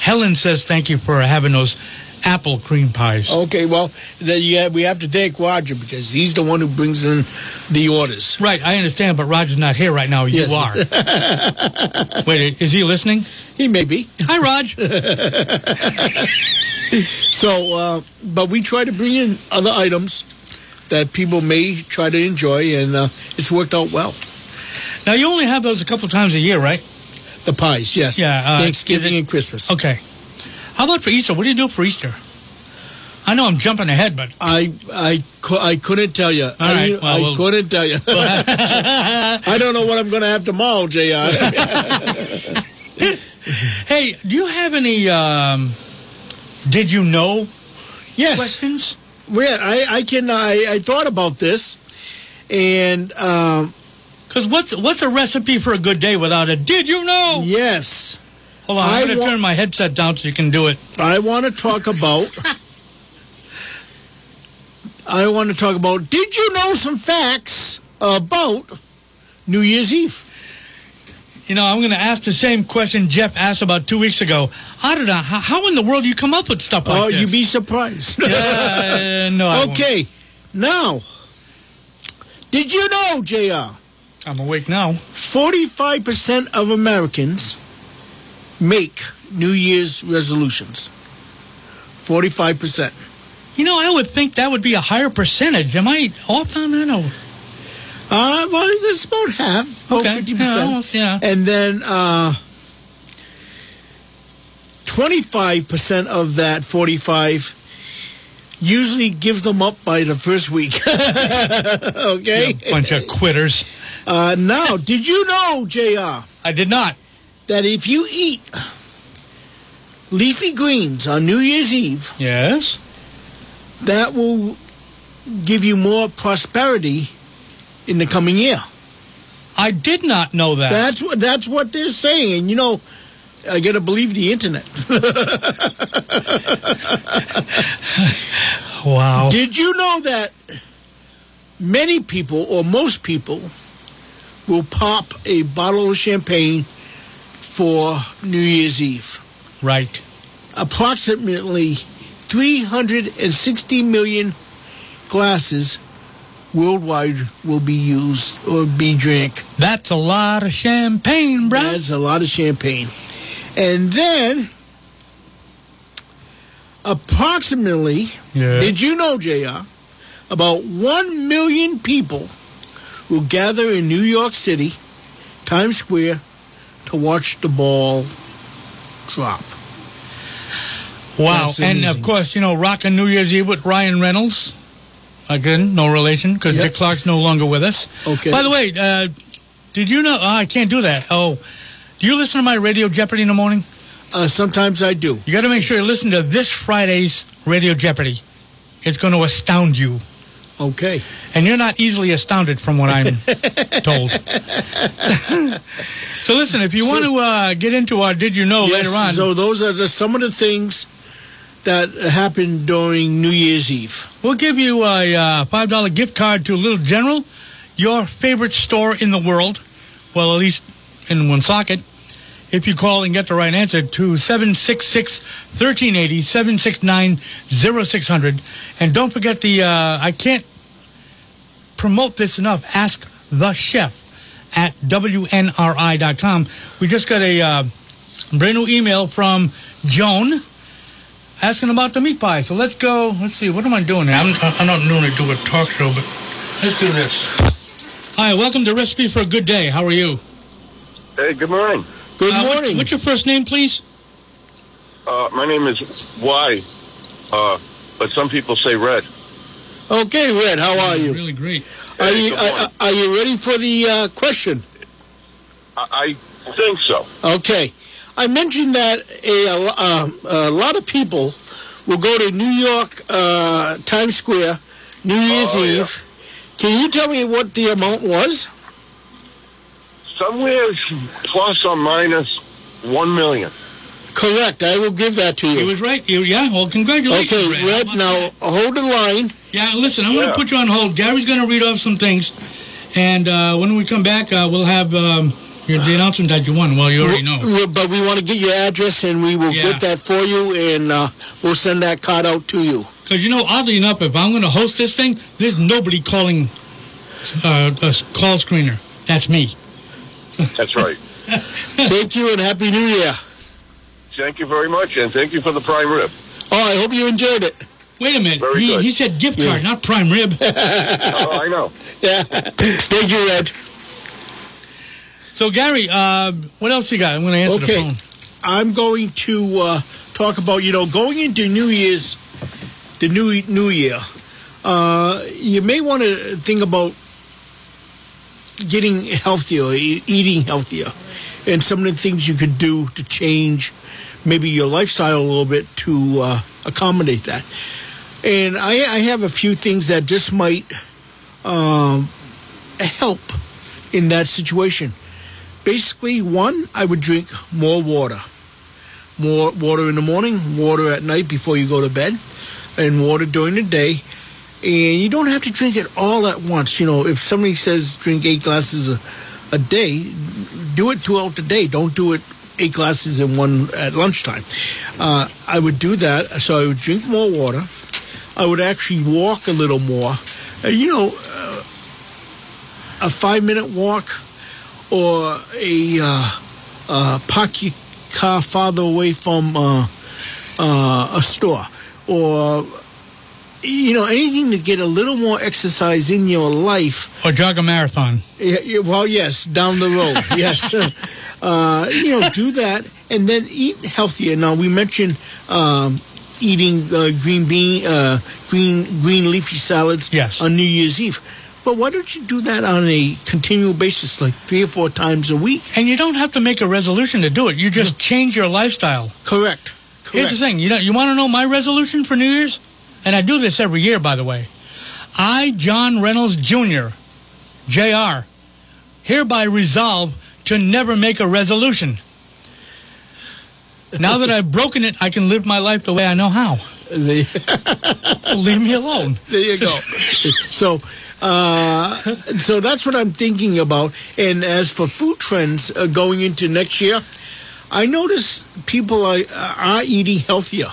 Helen says thank you for having those apple cream pies. Okay, well, then you have, we have to thank Roger because he's the one who brings in the orders. Right, I understand, but Roger's not here right now. You Yes. are. Wait, is he listening? He may be. Hi, Raj. So, uh, but we try to bring in other items that people may try to enjoy, and uh, it's worked out well. now you only have those a couple times a year, right? The pies, yes. Yeah, uh, Thanksgiving it- and Christmas. Okay. How about for Easter? What do you do for Easter? I know I'm jumping ahead, but I I I couldn't tell you. I, well, I we'll- couldn't tell you. I don't know what I'm going to have tomorrow, Jr. hey, do you have any? Um, did you know yes. questions? Well, I I can I, I thought about this, and um, Because what's what's a recipe for a good day without a did you know? yes, Hold on, I I'm going to turn my headset down so you can do it. I want to talk about. I want to talk about. Did you know some facts about New Year's Eve? You know, I'm going to ask the same question Jeff asked about two weeks ago. I don't know. How, how in the world do you come up with stuff like oh, this? you'd be surprised. Yeah, no, I won't. okay, now, did you know, Jr. I'm awake now. 45% of Americans make New Year's resolutions. 45%. You know, I would think that would be a higher percentage. Am I off on that? Or? Uh, well, it's about half, about Okay, 50%. yeah, almost, yeah. And then uh, 25% of that 45 usually gives them up by the first week. okay? Bunch of quitters. Uh, now, did you know, JR, I did not. That if you eat leafy greens on New Year's Eve, Yes. that will give you more prosperity in the coming year. I did not know that. That's what that's what they're saying. You know, I gotta believe the internet. wow. Did you know that many people or most people will pop a bottle of champagne for New Year's Eve? Right. Approximately 360 million glasses worldwide will be used or be drank. That's a lot of champagne, bro. That's a lot of champagne. And then, approximately, Yeah. did you know, JR, about 1 million people will gather in New York City, Times Square, to watch the ball drop. Wow. And of course, you know, rocking New Year's Eve with Ryan Reynolds. Again, no relation because Yep. Dick Clark's no longer with us. Okay. By the way, uh, did you know? Oh, I can't do that. Oh, do you listen to my Radio Jeopardy in the morning? Uh, sometimes I do. You got to make sure you listen to this Friday's Radio Jeopardy. It's going to astound you. Okay. And you're not easily astounded from what I'm told. so listen, if you want to uh, get into our Did You Know Yes, later on, So those are the, some of the things that happened during New Year's Eve. we'll give you a uh, $5 gift card to Little General, your favorite store in the world. Well, at least in Woonsocket. If you call and get the right answer to 766-1380, 769-0600. And don't forget the, uh, I can't promote this enough, Ask the Chef at WNRI.com. We just got a uh, brand new email from Joan asking about the meat pie. So let's go. Let's see. What am I doing here? I'm, I'm not doing do a talk show, but let's do this. Hi, welcome to Recipe for a Good Day. How are you? Hey, good morning. Good Uh, what- morning. what's your first name, please? Uh, my name is Y, uh, but some people say Red. okay, Red, how are you? Really great. Are Hey, you are, are you ready for the uh, question? I, I think so. Okay. I mentioned that a, uh, a lot of people will go to New York uh, Times Square New Year's Oh, yeah. Eve. Can you tell me what the amount was? Somewhere plus or minus one million. Correct. I will give that to you. He was right. You, yeah, well, congratulations, Okay, Red. Red. Now that? hold the line. Yeah, listen, I'm going to put you on hold. Gary's going to read off some things. And uh, when we come back, uh, we'll have um, your, the announcement that you won. Well, you already know. But we want to get your address, and we will Yeah. get that for you, and uh, we'll send that card out to you. Because, you know, oddly enough, if I'm going to host this thing, there's nobody calling uh, a s- call screener. That's me. That's right. Thank you, and happy New Year. thank you very much, and thank you for the prime rib. Oh, I hope you enjoyed it. Wait a minute. Very he, good. he said gift card, not prime rib. oh, I know. Yeah. Thank you, Red. so, Gary, uh, what else you got? I'm going to answer Okay. the phone. I'm going to uh, talk about you know going into New Year's, the new New Year. Uh, you may want to think about getting healthier, eating healthier, and some of the things you could do to change maybe your lifestyle a little bit to uh, accommodate that. And I, I have a few things that just might um, help in that situation. Basically, one, I would drink more water. More water in the morning, water at night before you go to bed, and water during the day. And you don't have to drink it all at once. You know, if somebody says drink eight glasses a, a day, do it throughout the day. Don't do it eight glasses in one at lunchtime. Uh, I would do that. So I would drink more water. I would actually walk a little more. Uh, you know, uh, a five minute walk or a uh, uh, park your car farther away from uh, uh, a store or you know anything to get a little more exercise in your life Or jog a marathon. yeah, well, yes, down the road, yes. uh, you know, do that and then eat healthier. Now we mentioned um, eating uh, green bean, uh, green green leafy salads Yes. on New Year's Eve. But why don't you do that on a continual basis, like three or four times a week? And you don't have to make a resolution to do it. You just change your lifestyle. Correct. Here's the thing. You know, you want to know my resolution for New Year's? And I do this every year, by the way. I, John Reynolds Jr., Jr., hereby resolve to never make a resolution. Now that I've broken it, I can live my life the way I know how. Leave me alone. There you go. so, uh, so that's what I'm thinking about. And as for food trends uh, going into next year, I notice people are, are eating healthier.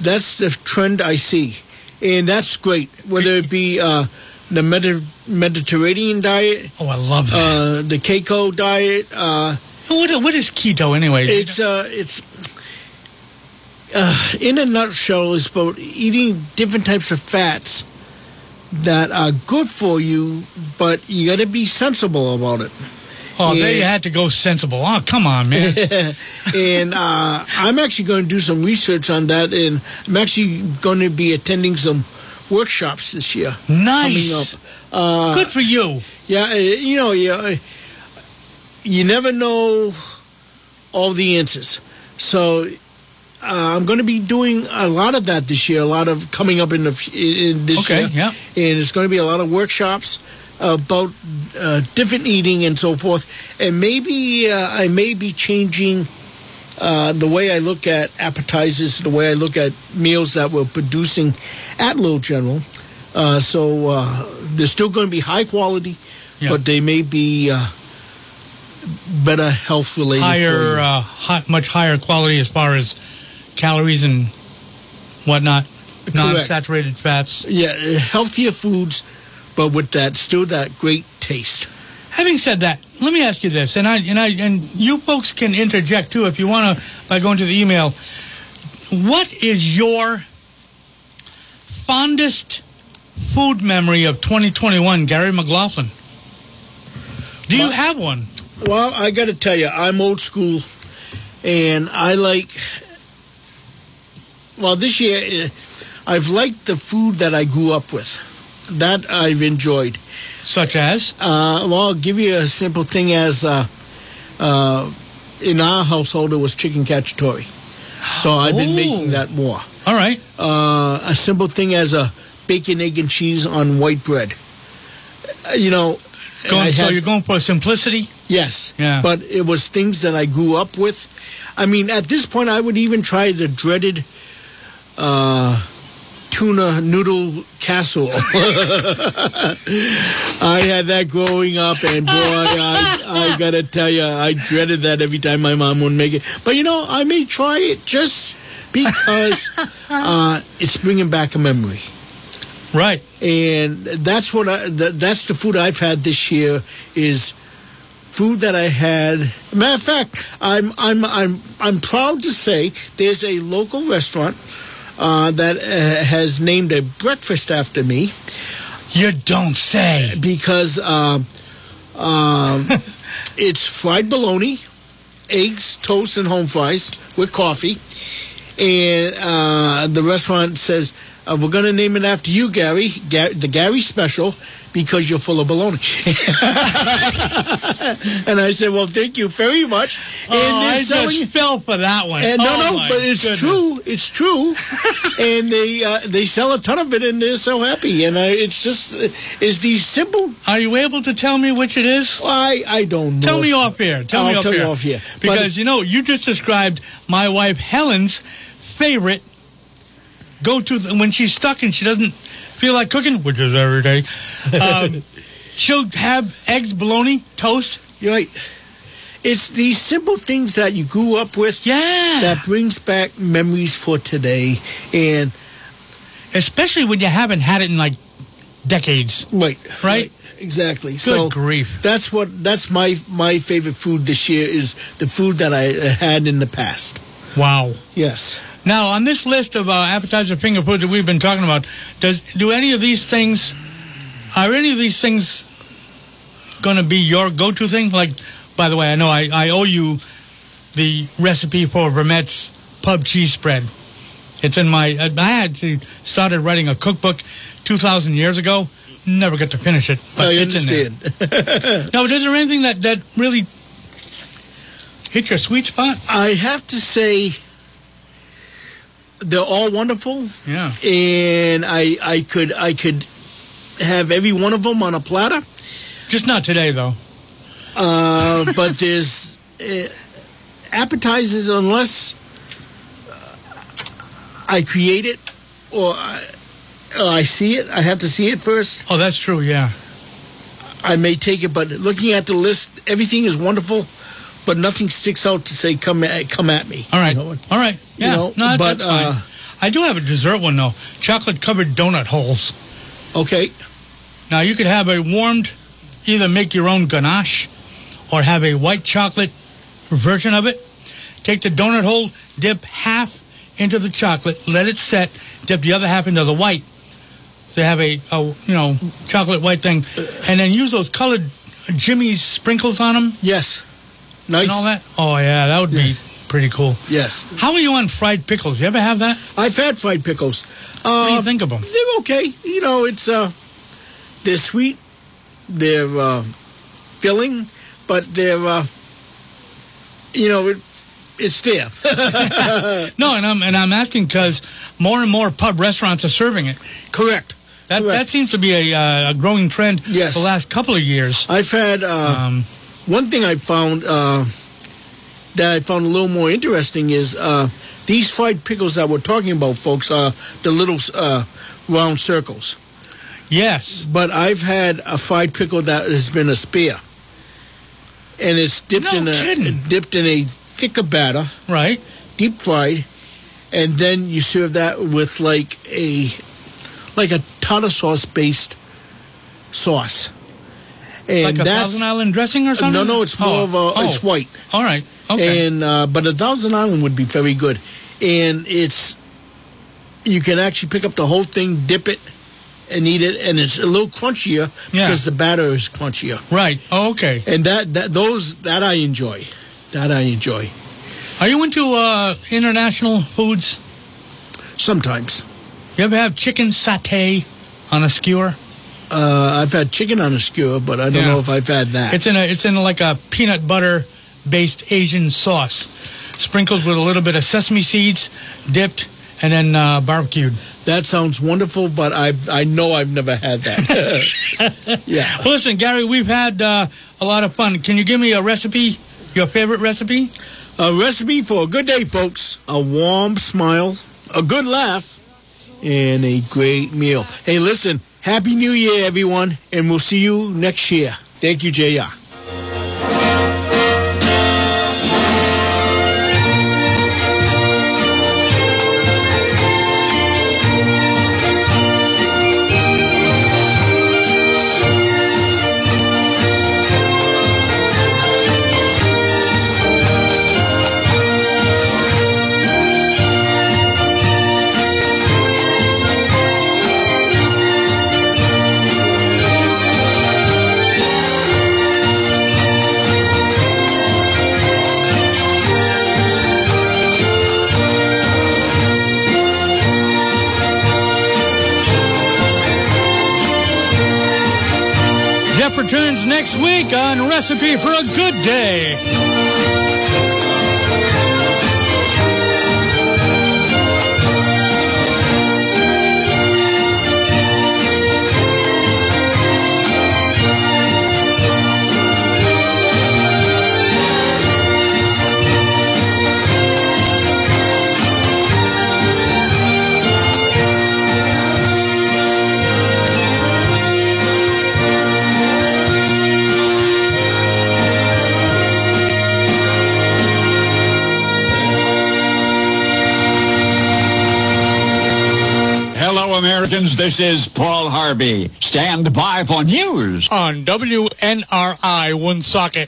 That's the trend I see, and that's great. Whether it be uh, the Medi- Mediterranean diet, Oh, I love that. uh, the keto diet. Uh, what, what is keto anyway? it's uh, it's uh, in a nutshell, is about eating different types of fats that are good for you, but you got to be sensible about it. Oh, you yeah. had to go sensible. Oh, come on, man. and uh, I'm actually going to do some research on that, and I'm actually going to be attending some workshops this year nice. coming up. Uh, Good for you. Yeah, uh, you know, you, uh, you never know all the answers. So uh, I'm going to be doing a lot of that this year. A lot of coming up in the in this Okay, year, yeah. and it's going to be a lot of workshops about uh, different eating and so forth. And maybe uh, I may be changing. Uh, the way I look at appetizers, the way I look at meals that we're producing at Little General. Uh, so uh, they're still going to be high quality, Yeah. but they may be uh, better health related. higher, uh, hi- much higher quality as far as calories and whatnot, non-saturated fats. yeah, healthier foods, but with that still that great taste. Having said that, let me ask you this, and I and I and you folks can interject too if you want to by going to the email. What is your fondest food memory of 2021, Gary McLaughlin? Do you have one? Well, I got to tell you, I'm old school, and I like. Well, this year, uh, I've liked the food that I grew up with. That I've enjoyed. Such as? Uh, well, I'll give you a simple thing as uh, uh, in our household, it was chicken cacciatore. So I've been Oh. making that more. All right. Uh, a simple thing as a bacon, egg, and cheese on white bread. Uh, you know, Going, so had- you're going for simplicity? Yes. Yeah. But it was things that I grew up with. I mean, at this point, I would even try the dreaded uh, tuna noodle casserole. I had that growing up, and boy, I, I gotta tell you, I dreaded that every time my mom would make it. But you know, I may try it just because uh, it's bringing back a memory Right. and that's what I, that's the food I've had this year is food that I had. Matter of fact, I'm I'm I'm I'm proud to say there's a local restaurant uh, that uh, has named a breakfast after me You don't say. because um, um, it's fried bologna, eggs, toast, and home fries with coffee. And uh, the restaurant says, uh, we're going to name it after you, Gary, Ga- the Gary Special, because you're full of baloney. and I said, well, thank you very much. And oh, they're I selling just fell for that one. and no, Oh, no, my but it's goodness. true. It's true, and they uh, they sell a ton of it, and they're so happy. And I, it's just it's these simple. Are you able to tell me which it is? I I don't know. Tell me off here. Tell I'll me off tell here. you off here. Because you know, you just described my wife Helen's favorite go to when she's stuck and she doesn't feel like cooking, which is every day, um, she'll have eggs, bologna, toast. You're right. It's these simple things that you grew up with Yeah. that brings back memories for today. And Especially when you haven't had it in like decades. right, Right? exactly. Good so grief. that's what that's my my favorite food this year is the food that I had in the past. Wow. Yes. Now, on this list of uh, appetizer finger foods that we've been talking about, does do any of these things, are any of these things going to be your go-to thing? Like, by the way, I know I, I owe you the recipe for Vermette's pub cheese spread. It's in my, I I actually started writing a cookbook 2,000 years ago. Never got to finish it, but I it's in understand. there. No, is there anything that, that really hit your sweet spot? I have to say they're all wonderful. Yeah. and I I could I could have every one of them on a platter. Just not today, though. Uh, but there's uh, appetizers unless uh, I create it or I, or I see it. I have to see it first. Oh, that's true, yeah. I may take it, but looking at the list, everything is wonderful, but nothing sticks out to say come at, come at me. All right. You know? All right. You Yeah. know, no, that's, but, that's fine. uh, I do have a dessert one though. Chocolate covered donut holes. Okay. Now you could have a warmed, either make your own ganache, or have a white chocolate version of it. Take the donut hole, dip half into the chocolate, let it set, dip the other half into the white. So you have a, a you know chocolate white thing, and then use those colored jimmies sprinkles on them Yes. Nice. and all that. Oh yeah, that would be pretty cool. Yes. How are you on fried pickles? You ever have that? I've had fried pickles. What do Uh, you think of them? they're okay. You know, it's uh, they're sweet, they're uh, filling, but they're uh, you know, it, it's there. No, and I'm and I'm asking because more and more pub restaurants are serving it. Correct. That Correct. that seems to be a, uh, a growing trend Yes. the last couple of years. I've had uh, Um, one thing I found uh, that I found a little more interesting is uh, these fried pickles that we're talking about, folks, are the little uh, round circles. yes, But I've had a fried pickle that has been a spear, and it's dipped No in a kidding. dipped in a thicker batter, right. deep fried, and then you serve that with like a like a tartar sauce based sauce. And like a that's Thousand Island dressing or something. no, no, it's more Oh, of a oh, it's white, All right. Okay. and uh, but a Thousand Island would be very good, and it's you can actually pick up the whole thing, dip it, and eat it, and it's a little crunchier Yeah. because the batter is crunchier, right. Oh, okay. and that that those that I enjoy, that I enjoy Are you into uh, international foods? sometimes. You ever have chicken satay on a skewer? Uh, I've had chicken on a skewer, but I don't Yeah. know if I've had that. It's in a it's in like a peanut butter based Asian sauce, sprinkled with a little bit of sesame seeds, dipped, and then uh, barbecued. that sounds wonderful, but I I know I've never had that. yeah. Well, listen, Gary, we've had uh, a lot of fun. Can you give me a recipe, your favorite recipe? A recipe for a good day, folks. A warm smile, a good laugh, and a great meal. Hey, listen, Happy New Year, everyone, and we'll see you next year. Thank you, JR. Recipe for a Good Day. Americans. This is Paul Harvey. Stand by for news. On WNRI Woonsocket.